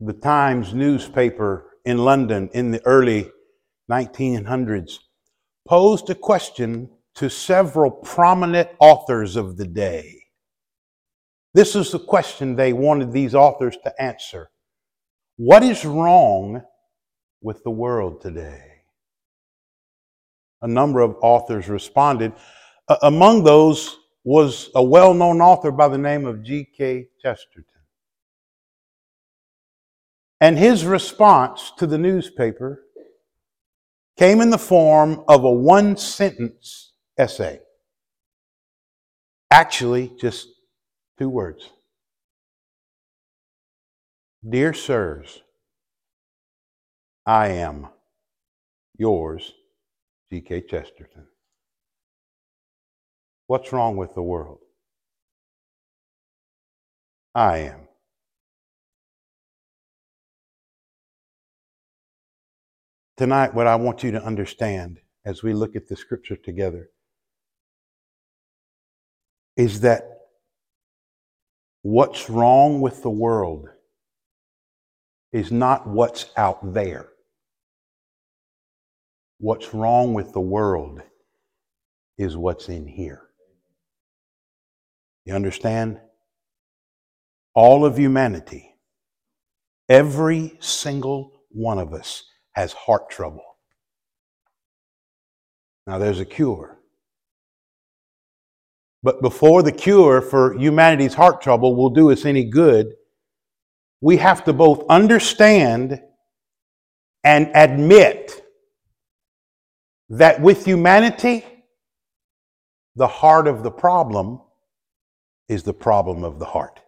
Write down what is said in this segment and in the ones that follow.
the Times newspaper in London in the early 1900s posed a question to several prominent authors of the day. This is the question they wanted these authors to answer What is wrong with the world today? A number of authors responded. Among those was a well known author by the name of G.K. Chesterton. And his response to the newspaper came in the form of a one sentence essay. Actually, just two words Dear Sirs, I am yours, G.K. Chesterton. What's wrong with the world? I am. Tonight, what I want you to understand as we look at the scripture together is that what's wrong with the world is not what's out there. What's wrong with the world is what's in here. You understand? All of humanity, every single one of us has heart trouble. Now, there's a cure. But before the cure for humanity's heart trouble will do us any good, we have to both understand and admit that with humanity, the heart of the problem is the problem of the heart.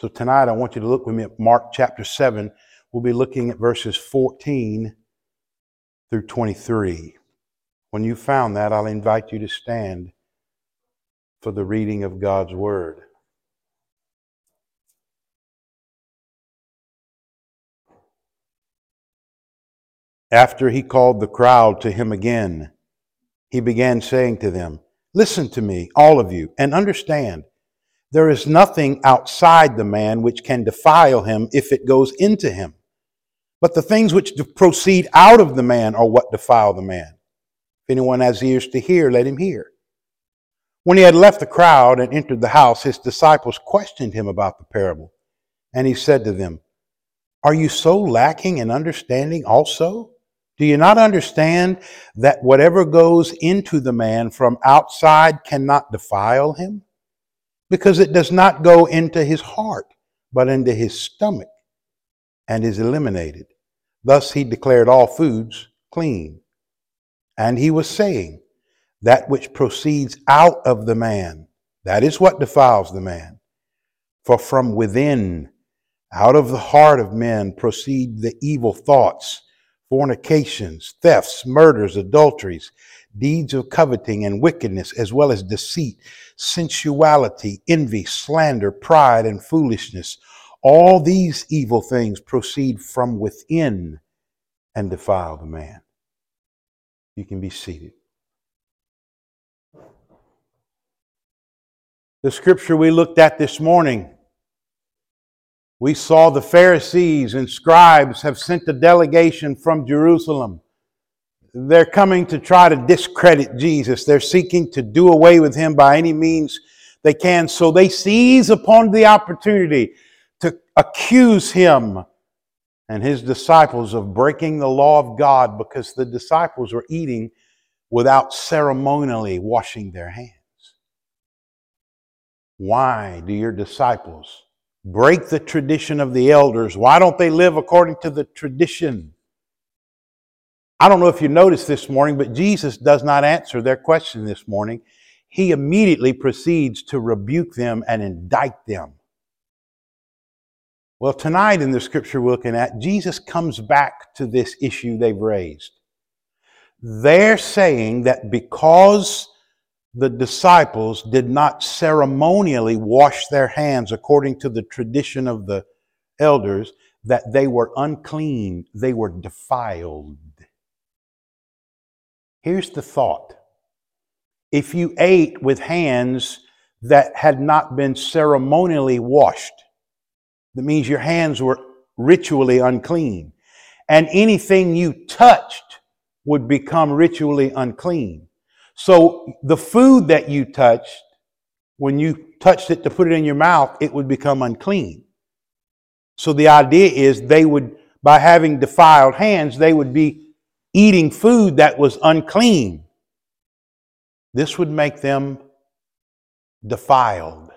So tonight I want you to look with me at Mark chapter 7. We'll be looking at verses 14 through 23. When you found that, I'll invite you to stand for the reading of God's Word. After he called the crowd to him again, he began saying to them, Listen to me, all of you, and understand. There is nothing outside the man which can defile him if it goes into him. But the things which proceed out of the man are what defile the man. If anyone has ears to hear, let him hear. When he had left the crowd and entered the house, his disciples questioned him about the parable. And he said to them, Are you so lacking in understanding also? Do you not understand that whatever goes into the man from outside cannot defile him? Because it does not go into his heart, but into his stomach, and is eliminated. Thus he declared all foods clean. And he was saying, That which proceeds out of the man, that is what defiles the man. For from within, out of the heart of men, proceed the evil thoughts fornications, thefts, murders, adulteries, deeds of coveting and wickedness, as well as deceit, sensuality, envy, slander, pride, and foolishness. All these evil things proceed from within and defile the man. You can be seated. The scripture we looked at this morning we saw the Pharisees and scribes have sent a delegation from Jerusalem. They're coming to try to discredit Jesus. They're seeking to do away with him by any means they can. So they seize upon the opportunity to accuse him and his disciples of breaking the law of God because the disciples were eating without ceremonially washing their hands. Why do your disciples break the tradition of the elders. Why don't they live according to the tradition? I don't know if you noticed this morning, but Jesus does not answer their question this morning. He immediately proceeds to rebuke them and indict them. Well, tonight in the scripture we're looking at, Jesus comes back to this issue they've raised. They're saying that because the disciples did not ceremonially wash their hands according to the tradition of the elders, that they were unclean, they were defiled. Here's the thought if you ate with hands that had not been ceremonially washed, that means your hands were ritually unclean. And anything you touched would become ritually unclean. So the food that you touched, when you touched it to put it in your mouth, it would become unclean. So the idea is they would, by having defiled hands, they would be eating food that was unclean. This would make them defiled.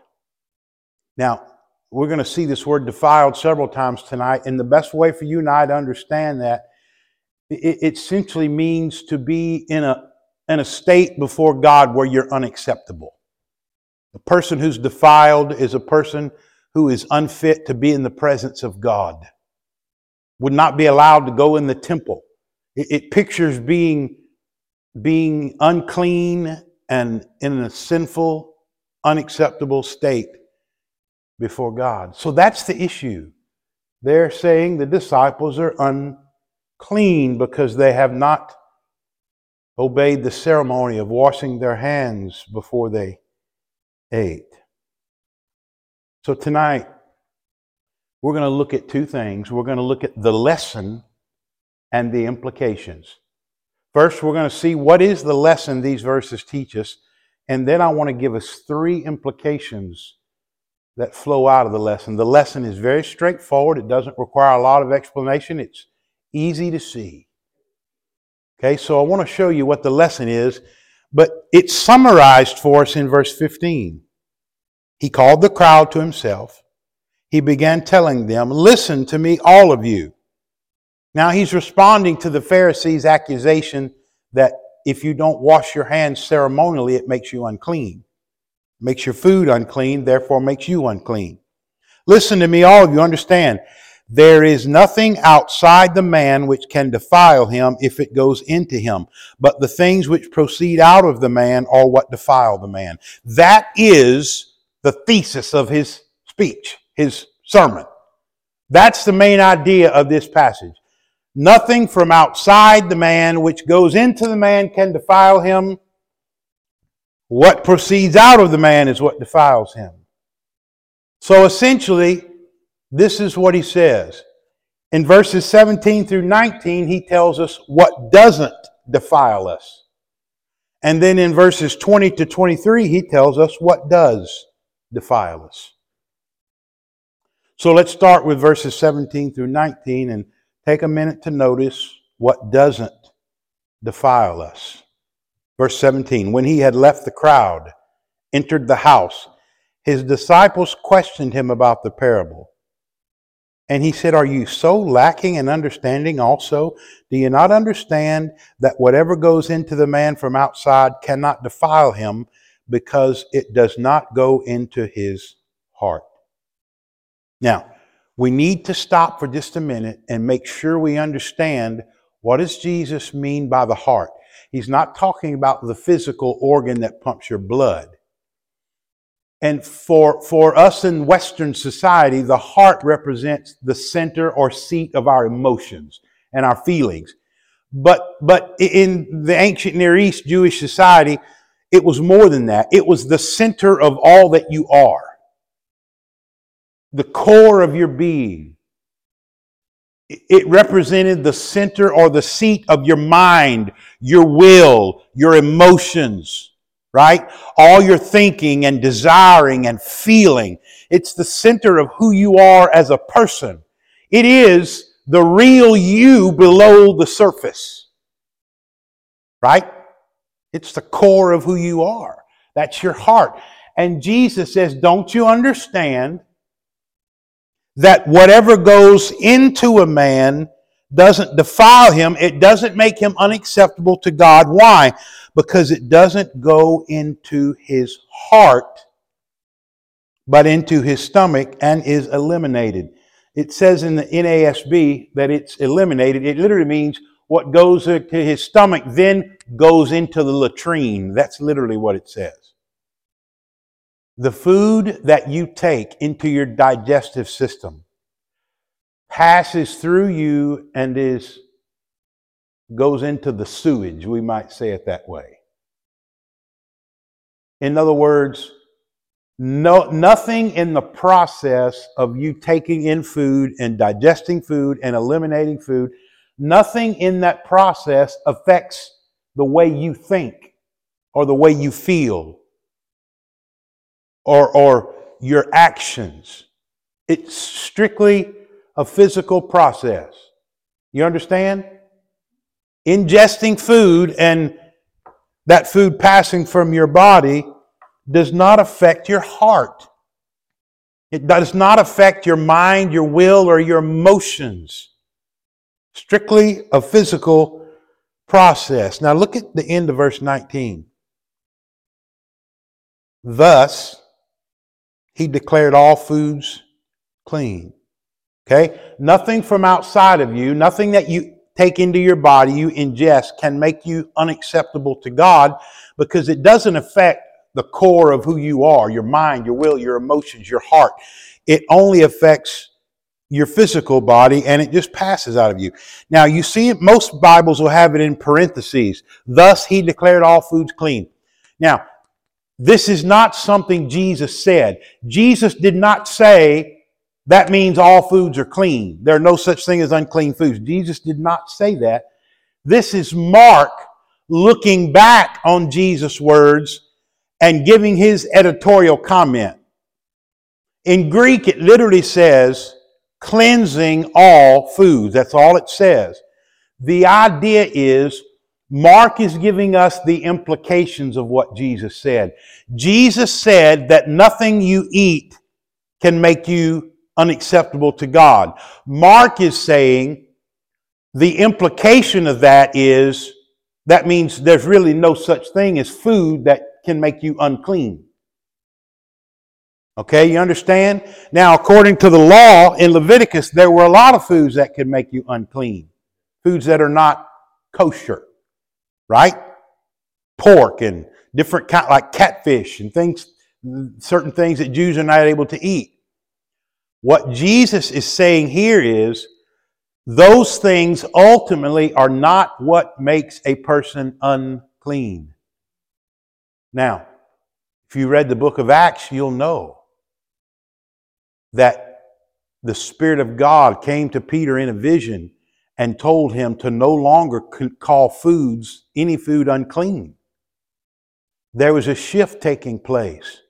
Now, we're going to see this word defiled several times tonight, and the best way for you and I to understand that it, essentially means to be in a, in a state before God where you're unacceptable. A person who's defiled is a person who is unfit to be in the presence of God, would not be allowed to go in the temple. It, it pictures being, being unclean and in a sinful, unacceptable state before God. So that's the issue. They're saying the disciples are unclean because they have not obeyed the ceremony of washing their hands before they ate. So tonight, we're going to look at two things. We're going to look at the lesson and the implications. First, we're going to see what is the lesson these verses teach us, and then I want to give us three implications that flow out of the lesson. The lesson is very straightforward, it doesn't require a lot of explanation, it's easy to see. Okay, so I want to show you what the lesson is, but it's summarized for us in verse 15. He called the crowd to himself. He began telling them, Listen to me, all of you. Now he's responding to the Pharisees' accusation that if you don't wash your hands ceremonially, it makes you unclean. Makes your food unclean, therefore makes you unclean. Listen to me, all of you, understand. There is nothing outside the man which can defile him if it goes into him, but the things which proceed out of the man are what defile the man. That is the thesis of his speech, his sermon. That's the main idea of this passage. Nothing from outside the man which goes into the man can defile him. What proceeds out of the man is what defiles him. So essentially, this is what he says. In verses 17 through 19, he tells us what doesn't defile us. And then in verses 20 to 23, he tells us what does defile us. So let's start with verses 17 through 19 and take a minute to notice what doesn't defile us. Verse 17 When he had left the crowd, entered the house, his disciples questioned him about the parable. And he said, Are you so lacking in understanding also? Do you not understand that whatever goes into the man from outside cannot defile him because it does not go into his heart? Now, we need to stop for just a minute and make sure we understand what does Jesus mean by the heart. He's not talking about the physical organ that pumps your blood. And for, for us in Western society, the heart represents the center or seat of our emotions and our feelings. But, but in the ancient Near East Jewish society, it was more than that. It was the center of all that you are the core of your being. It represented the center or the seat of your mind, your will, your emotions, right? All your thinking and desiring and feeling. It's the center of who you are as a person. It is the real you below the surface, right? It's the core of who you are. That's your heart. And Jesus says, Don't you understand? That whatever goes into a man doesn't defile him, it doesn't make him unacceptable to God. Why? Because it doesn't go into his heart, but into his stomach and is eliminated. It says in the NASB that it's eliminated. It literally means what goes to his stomach then goes into the latrine. That's literally what it says. The food that you take into your digestive system passes through you and is goes into the sewage, we might say it that way. In other words, No, nothing in the process of you taking in food and digesting food and eliminating food, nothing in that process affects the way you think or the way you feel or, or your actions. It's strictly a physical process. You understand? Ingesting food and that food passing from your body does not affect your heart. It does not affect your mind, your will, or your emotions. Strictly a physical process. Now look at the end of verse 19. Thus, he declared all foods clean. Okay? Nothing from outside of you, nothing that you take into your body, you ingest, can make you unacceptable to God because it doesn't affect the core of who you are your mind, your will, your emotions, your heart. It only affects your physical body and it just passes out of you. Now, you see most Bibles will have it in parentheses. Thus, he declared all foods clean. Now, this is not something Jesus said. Jesus did not say that means all foods are clean. There are no such thing as unclean foods. Jesus did not say that. This is Mark looking back on Jesus' words and giving his editorial comment. In Greek, it literally says, cleansing all foods. That's all it says. The idea is Mark is giving us the implications of what Jesus said. Jesus said that nothing you eat can make you unacceptable to God. Mark is saying the implication of that is that means there's really no such thing as food that can make you unclean. Okay, you understand? Now, according to the law in Leviticus, there were a lot of foods that could make you unclean. Foods that are not kosher right? Pork and different kind, like catfish and things, certain things that Jews are not able to eat. What Jesus is saying here is those things ultimately are not what makes a person unclean. Now, if you read the book of Acts, you'll know that the Spirit of God came to Peter in a vision and told him to no longer call foods, any food, unclean. There was a shift taking place.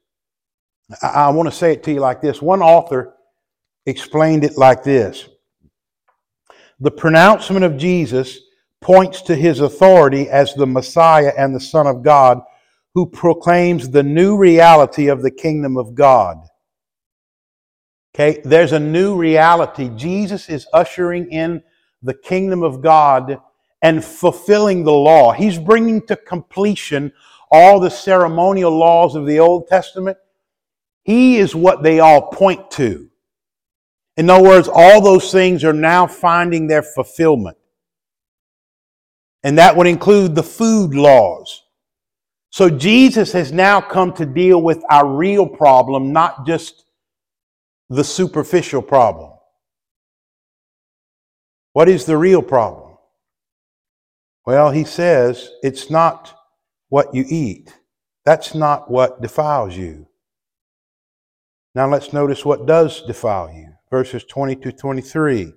I, I want to say it to you like this. One author explained it like this The pronouncement of Jesus points to his authority as the Messiah and the Son of God who proclaims the new reality of the kingdom of God. Okay, there's a new reality. Jesus is ushering in the kingdom of God and fulfilling the law. He's bringing to completion all the ceremonial laws of the Old Testament. He is what they all point to. In other words, all those things are now finding their fulfillment. And that would include the food laws. So Jesus has now come to deal with our real problem, not just the superficial problem. What is the real problem? Well, he says it's not what you eat. That's not what defiles you. Now let's notice what does defile you. Verses 20 to 23.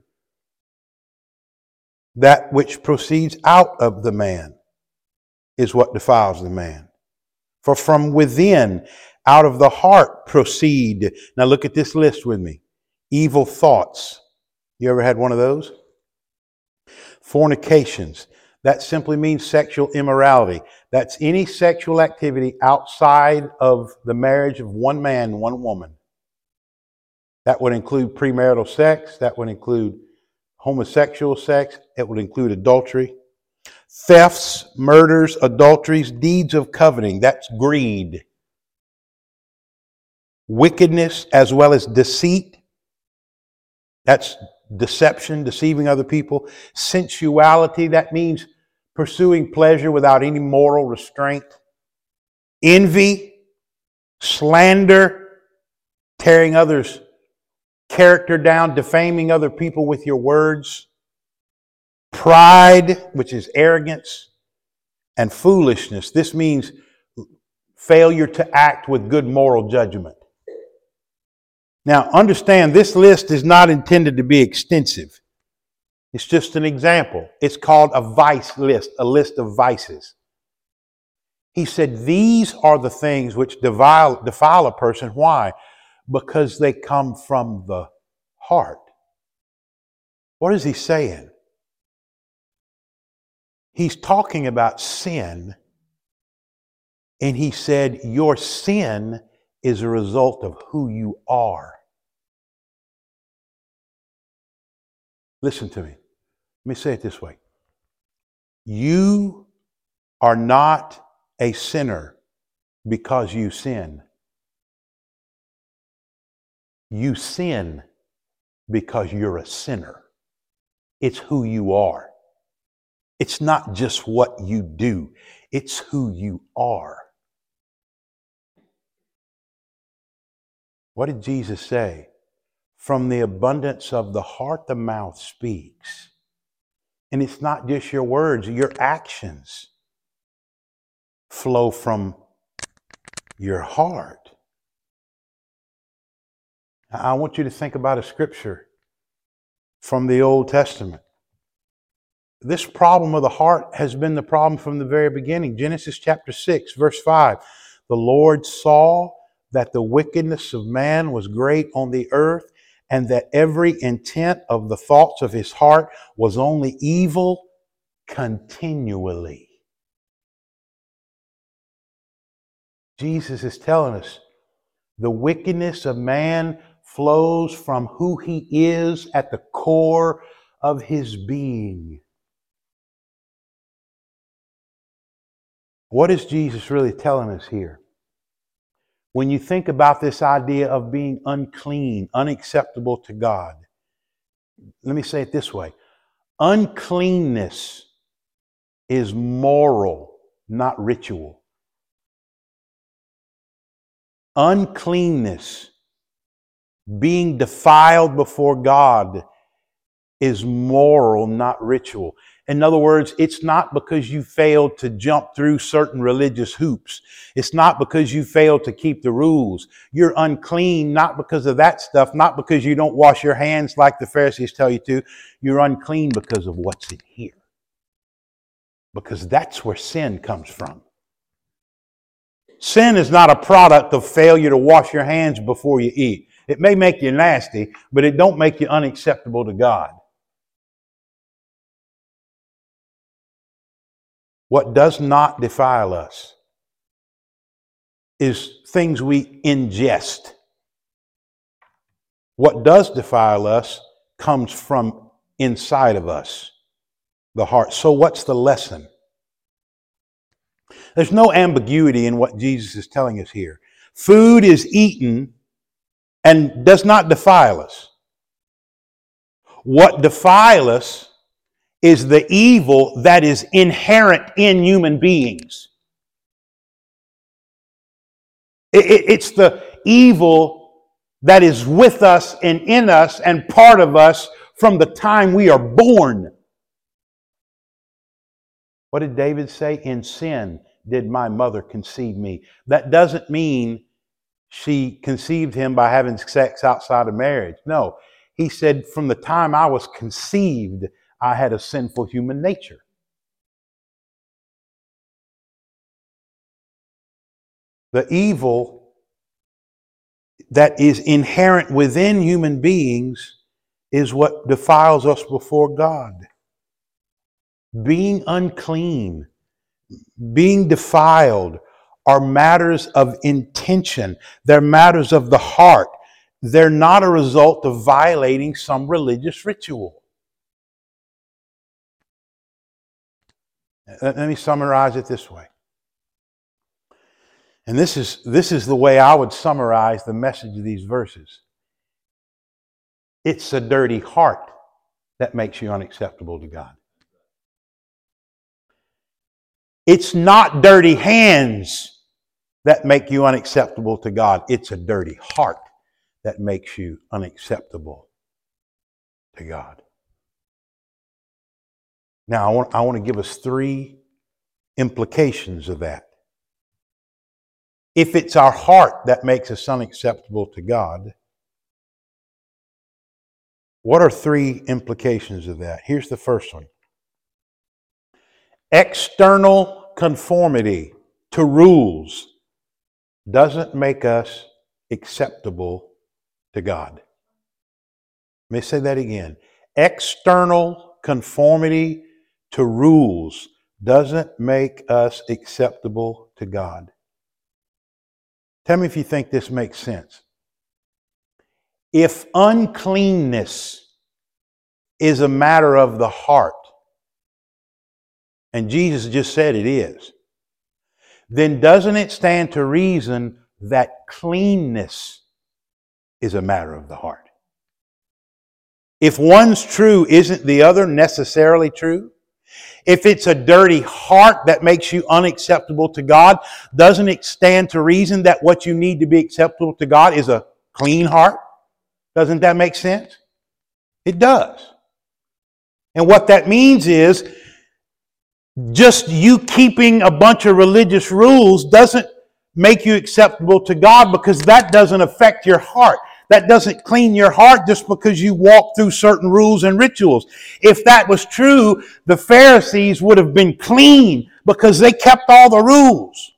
That which proceeds out of the man is what defiles the man. For from within, out of the heart proceed. Now look at this list with me. Evil thoughts. You ever had one of those? Fornications. That simply means sexual immorality. That's any sexual activity outside of the marriage of one man one woman. That would include premarital sex. That would include homosexual sex. It would include adultery. Thefts, murders, adulteries, deeds of coveting. That's greed. Wickedness as well as deceit. That's deception, deceiving other people, sensuality, that means pursuing pleasure without any moral restraint, envy, slander, tearing others' character down, defaming other people with your words, pride, which is arrogance, and foolishness. This means failure to act with good moral judgment. Now, understand this list is not intended to be extensive. It's just an example. It's called a vice list, a list of vices. He said, These are the things which defile, defile a person. Why? Because they come from the heart. What is he saying? He's talking about sin, and he said, Your sin is a result of who you are. Listen to me. Let me say it this way You are not a sinner because you sin. You sin because you're a sinner. It's who you are. It's not just what you do, it's who you are. What did Jesus say? From the abundance of the heart, the mouth speaks. And it's not just your words, your actions flow from your heart. I want you to think about a scripture from the Old Testament. This problem of the heart has been the problem from the very beginning. Genesis chapter 6, verse 5. The Lord saw that the wickedness of man was great on the earth, and that every intent of the thoughts of his heart was only evil continually. Jesus is telling us the wickedness of man flows from who he is at the core of his being. What is Jesus really telling us here? When you think about this idea of being unclean, unacceptable to God, let me say it this way uncleanness is moral, not ritual. Uncleanness, being defiled before God, is moral, not ritual. In other words, it's not because you failed to jump through certain religious hoops. It's not because you failed to keep the rules. You're unclean not because of that stuff, not because you don't wash your hands like the Pharisees tell you to. You're unclean because of what's in here. Because that's where sin comes from. Sin is not a product of failure to wash your hands before you eat. It may make you nasty, but it don't make you unacceptable to God. What does not defile us is things we ingest. What does defile us comes from inside of us, the heart. So, what's the lesson? There's no ambiguity in what Jesus is telling us here. Food is eaten and does not defile us. What defile us is the evil that is inherent in human beings. it's the evil that is with us and in us and part of us from the time we are born. What did David say? In sin did my mother conceive me. That doesn't mean she conceived him by having sex outside of marriage. No, he said, from the time I was conceived, I had a sinful human nature. The evil that is inherent within human beings is what defiles us before God. Being unclean, being defiled are matters of intention, they're matters of the heart. They're not a result of violating some religious ritual. Let me summarize it this way. And this is, this is the way I would summarize the message of these verses. It's a dirty heart that makes you unacceptable to God. It's not dirty hands that make you unacceptable to God. It's a dirty heart that makes you unacceptable to God. Now, I want, I want to give us three implications of that. If it's our heart that makes us unacceptable to God, What are three implications of that? Here's the first one external conformity to rules doesn't make us acceptable to God. Let me say that again. External conformity to rules doesn't make us acceptable to God. Tell me if you think this makes sense. If uncleanness is a matter of the heart, and Jesus just said it is, then doesn't it stand to reason that cleanness is a matter of the heart? If one's true, isn't the other necessarily true? If it's a dirty heart that makes you unacceptable to God, doesn't it stand to reason that what you need to be acceptable to God is a clean heart? Doesn't that make sense? It does. And what that means is just you keeping a bunch of religious rules doesn't make you acceptable to God because that doesn't affect your heart. That doesn't clean your heart just because you walk through certain rules and rituals. If that was true, the Pharisees would have been clean because they kept all the rules.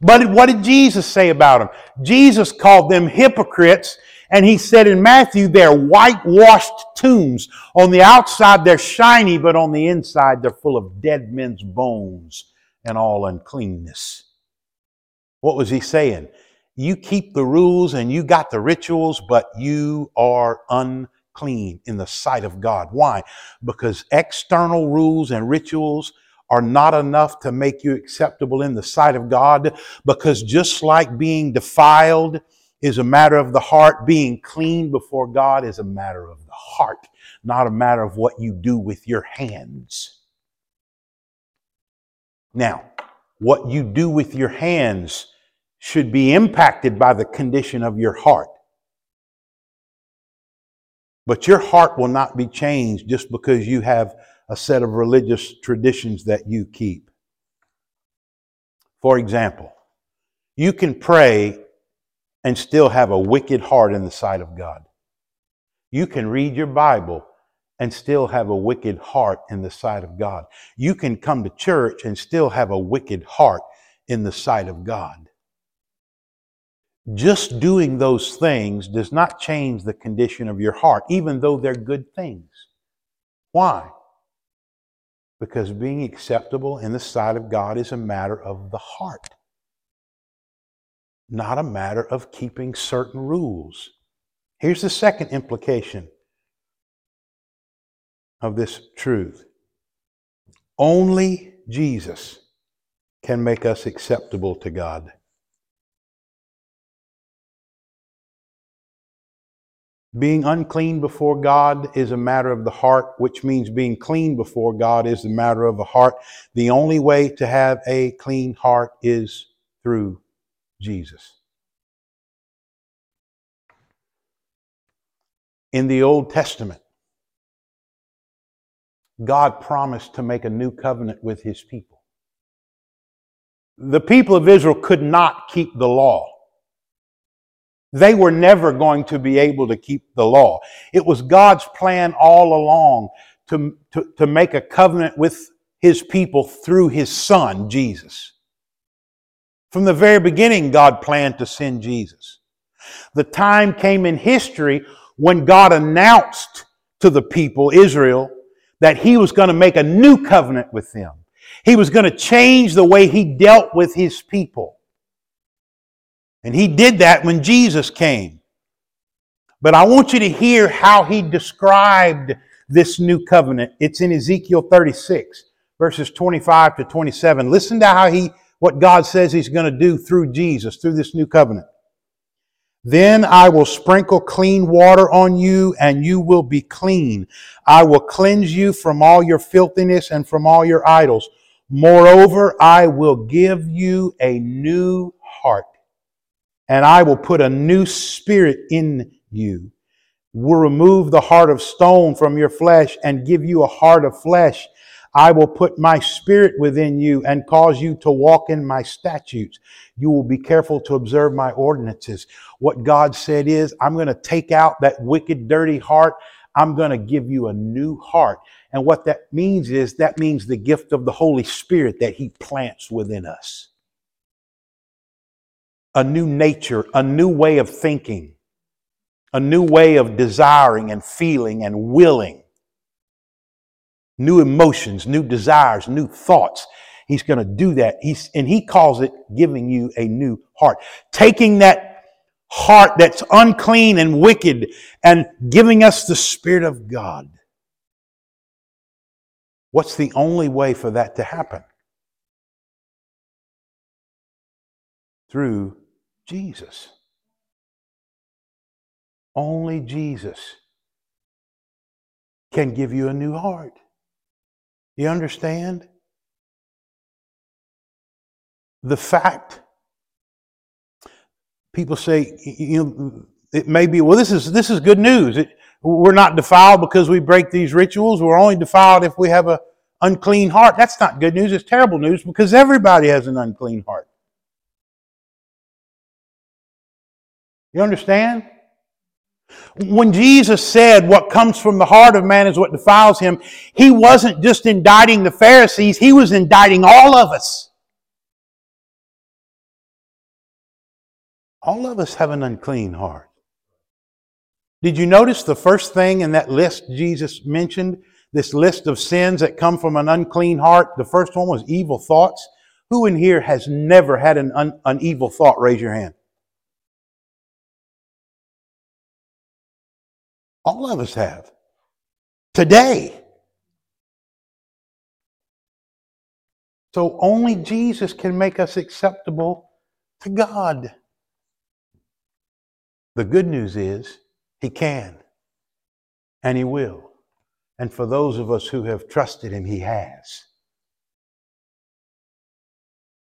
But what did Jesus say about them? Jesus called them hypocrites and he said in Matthew, they're whitewashed tombs. On the outside, they're shiny, but on the inside, they're full of dead men's bones and all uncleanness. What was he saying? You keep the rules and you got the rituals, but you are unclean in the sight of God. Why? Because external rules and rituals are not enough to make you acceptable in the sight of God, because just like being defiled, is a matter of the heart. Being clean before God is a matter of the heart, not a matter of what you do with your hands. Now, what you do with your hands should be impacted by the condition of your heart. But your heart will not be changed just because you have a set of religious traditions that you keep. For example, you can pray and still have a wicked heart in the sight of God. You can read your Bible and still have a wicked heart in the sight of God. You can come to church and still have a wicked heart in the sight of God. Just doing those things does not change the condition of your heart, even though they're good things. Why? Because being acceptable in the sight of God is a matter of the heart not a matter of keeping certain rules. Here's the second implication of this truth only Jesus can make us acceptable to God. Being unclean before God is a matter of the heart, which means being clean before God is a matter of the heart. The only way to have a clean heart is through Jesus. In the Old Testament, God promised to make a new covenant with his people. The people of Israel could not keep the law. They were never going to be able to keep the law. It was God's plan all along to, to, to make a covenant with his people through his son, Jesus. From the very beginning, God planned to send Jesus. The time came in history when God announced to the people, Israel, that He was going to make a new covenant with them. He was going to change the way He dealt with His people. And He did that when Jesus came. But I want you to hear how He described this new covenant. It's in Ezekiel 36, verses 25 to 27. Listen to how He what God says He's going to do through Jesus, through this new covenant. Then I will sprinkle clean water on you, and you will be clean. I will cleanse you from all your filthiness and from all your idols. Moreover, I will give you a new heart, and I will put a new spirit in you. Will remove the heart of stone from your flesh and give you a heart of flesh I will put my spirit within you and cause you to walk in my statutes. you will be careful to observe my ordinances. What God said is, I'm going to take out that wicked, dirty heart. I'm going to give you a new heart. And what that means is, that means the gift of the Holy Spirit that He plants within us. A new nature, a new way of thinking, a new way of desiring and feeling and willing new emotions, new desires, new thoughts. He's going to do that. He's, and he calls it giving you a new heart. Taking that heart that's unclean and wicked and giving us the Spirit of God. What's the only way for that to happen? Through Jesus. Only Jesus can give you a new heart. You understand? The fact people say, you know, it may be, well, this is this is good news. It, we're not defiled because we break these rituals. We're only defiled if we have a unclean heart. That's not good news. It's terrible news because everybody has an unclean heart. You understand? When Jesus said what comes from the heart of man is what defiles him, he wasn't just indicting the Pharisees, he was indicting all of us. All of us have an unclean heart. Did you notice the first thing in that list Jesus mentioned? This list of sins that come from an unclean heart. The first one was evil thoughts. Who in here has never had an, un, an evil thought? Raise your hand. All of us have. Today. So only Jesus can make us acceptable to God. The good news is He can and He will. And for those of us who have trusted Him, He has.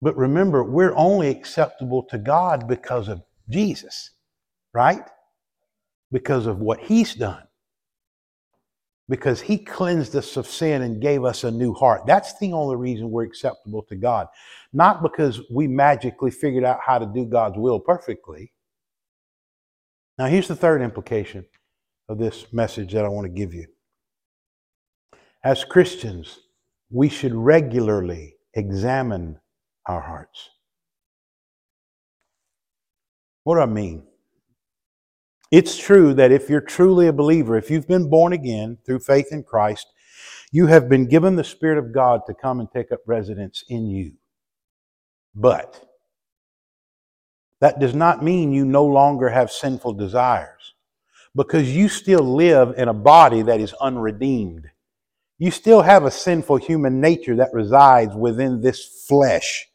But remember, we're only acceptable to God because of Jesus, right? Because of what He's done. Because He cleansed us of sin and gave us a new heart. That's the only reason we're acceptable to God. Not because we magically figured out how to do God's will perfectly. Now, here's the third implication of this message that I want to give you. As Christians, we should regularly examine our hearts. What do I mean? It's true that if you're truly a believer, if you've been born again through faith in Christ, you have been given the Spirit of God to come and take up residence in you. But that does not mean you no longer have sinful desires because you still live in a body that is unredeemed. You still have a sinful human nature that resides within this flesh.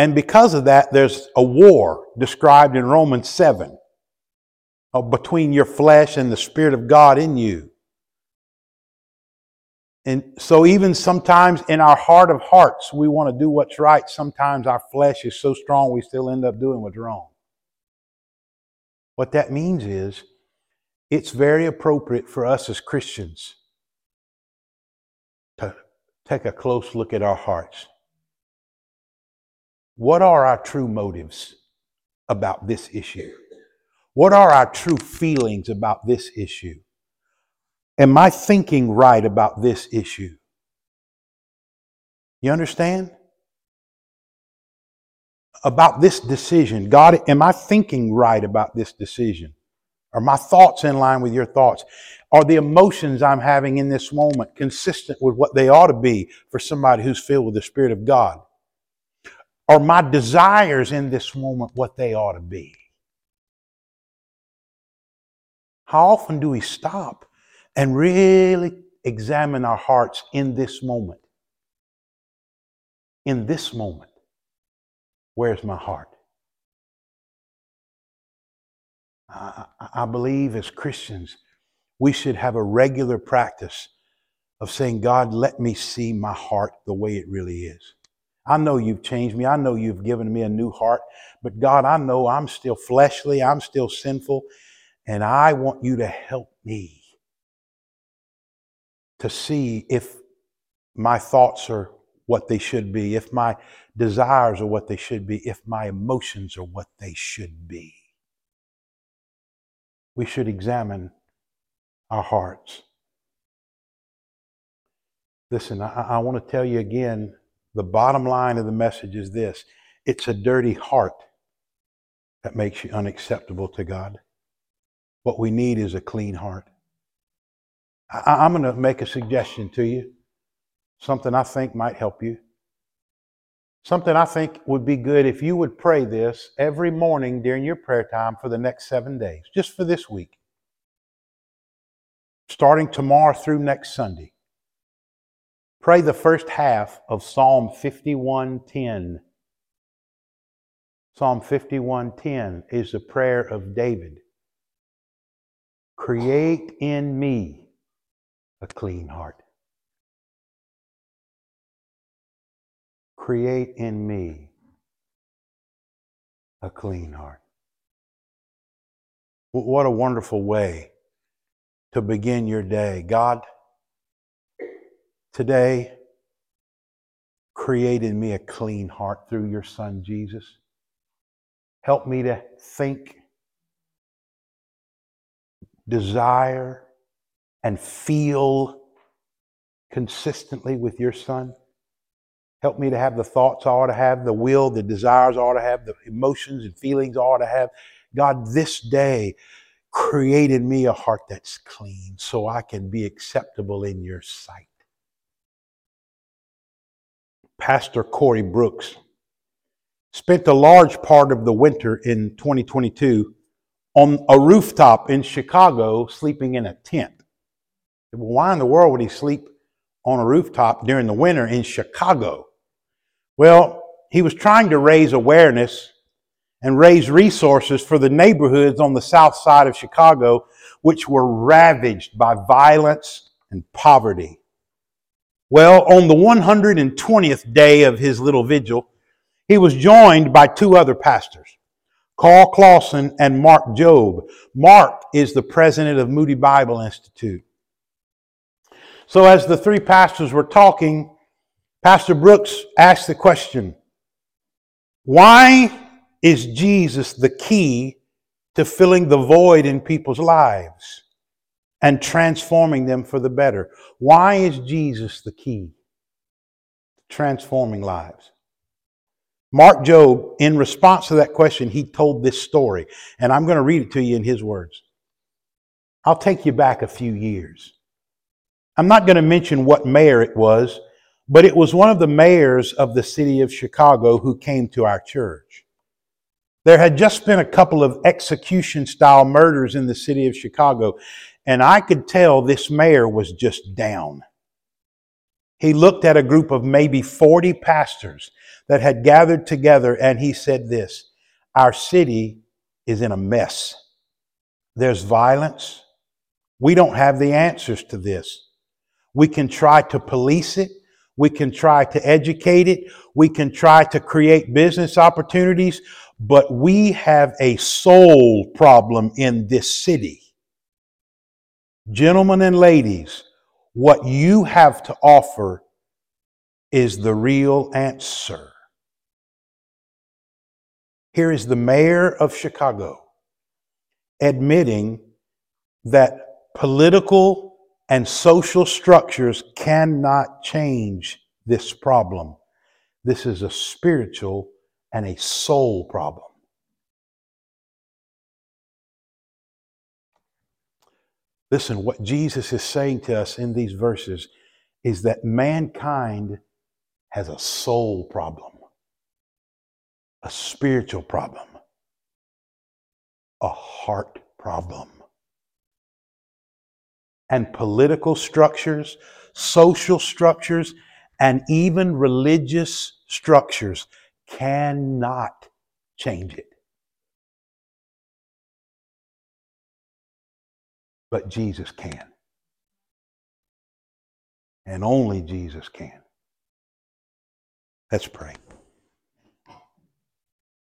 And because of that, there's a war described in Romans 7 uh, between your flesh and the Spirit of God in you. And so, even sometimes in our heart of hearts, we want to do what's right. Sometimes our flesh is so strong we still end up doing what's wrong. What that means is it's very appropriate for us as Christians to take a close look at our hearts. What are our true motives about this issue? What are our true feelings about this issue? Am I thinking right about this issue? You understand? About this decision. God, am I thinking right about this decision? Are my thoughts in line with your thoughts? Are the emotions I'm having in this moment consistent with what they ought to be for somebody who's filled with the Spirit of God? Are my desires in this moment what they ought to be? How often do we stop and really examine our hearts in this moment? In this moment, where's my heart? I, I, believe as Christians, we should have a regular practice of saying, God, let me see my heart the way it really is. I know you've changed me. I know you've given me a new heart. But God, I know I'm still fleshly. I'm still sinful. And I want you to help me to see if my thoughts are what they should be, if my desires are what they should be, if my emotions are what they should be. We should examine our hearts. Listen, I, I want to tell you again the bottom line of the message is this it's a dirty heart that makes you unacceptable to God. What we need is a clean heart. I, am going to make a suggestion to you, something I think might help you. Something I think would be good if you would pray this every morning during your prayer time for the next seven days, just for this week, starting tomorrow through next Sunday. Pray the first half of Psalm 51:10. Psalm 51:10 is the prayer of David. Create in me a clean heart. Create in me a clean heart. What a wonderful way to begin your day. God, today, create in me a clean heart through your Son, Jesus. Help me to think, desire, and feel consistently with your Son. Help me to have the thoughts I ought to have, the will, the desires I ought to have, the emotions and feelings I ought to have. God, this day created me a heart that's clean so I can be acceptable in your sight. Pastor Corey Brooks spent a large part of the winter in 2022 on a rooftop in Chicago sleeping in a tent. Why in the world would he sleep on a rooftop during the winter in Chicago? Well, he was trying to raise awareness and raise resources for the neighborhoods on the south side of Chicago, which were ravaged by violence and poverty. Well, on the 120th day of his little vigil, he was joined by two other pastors, Carl Clausen and Mark Jobe. Mark is the president of Moody Bible Institute. So, as the three pastors were talking, Pastor Brooks asked the question Why is Jesus the key to filling the void in people's lives and transforming them for the better? Why is Jesus the key to transforming lives? Mark Jobe, in response to that question, he told this story, and I'm going to read it to you in his words. I'll take you back a few years. I'm not going to mention what mayor it was, but it was one of the mayors of the city of Chicago who came to our church. There had just been a couple of execution style murders in the city of Chicago, and I could tell this mayor was just down. He looked at a group of maybe 40 pastors that had gathered together and he said this Our city is in a mess. There's violence. We don't have the answers to this. We can try to police it. We can try to educate it. We can try to create business opportunities, but we have a soul problem in this city. Gentlemen and ladies, what you have to offer is the real answer. Here is the mayor of Chicago admitting that political and social structures cannot change this problem. This is a spiritual and a soul problem. Listen, what Jesus is saying to us in these verses is that mankind has a soul problem, a spiritual problem, a heart problem and political structures, social structures, and even religious structures cannot change it. But Jesus can. And only Jesus can. Let's pray.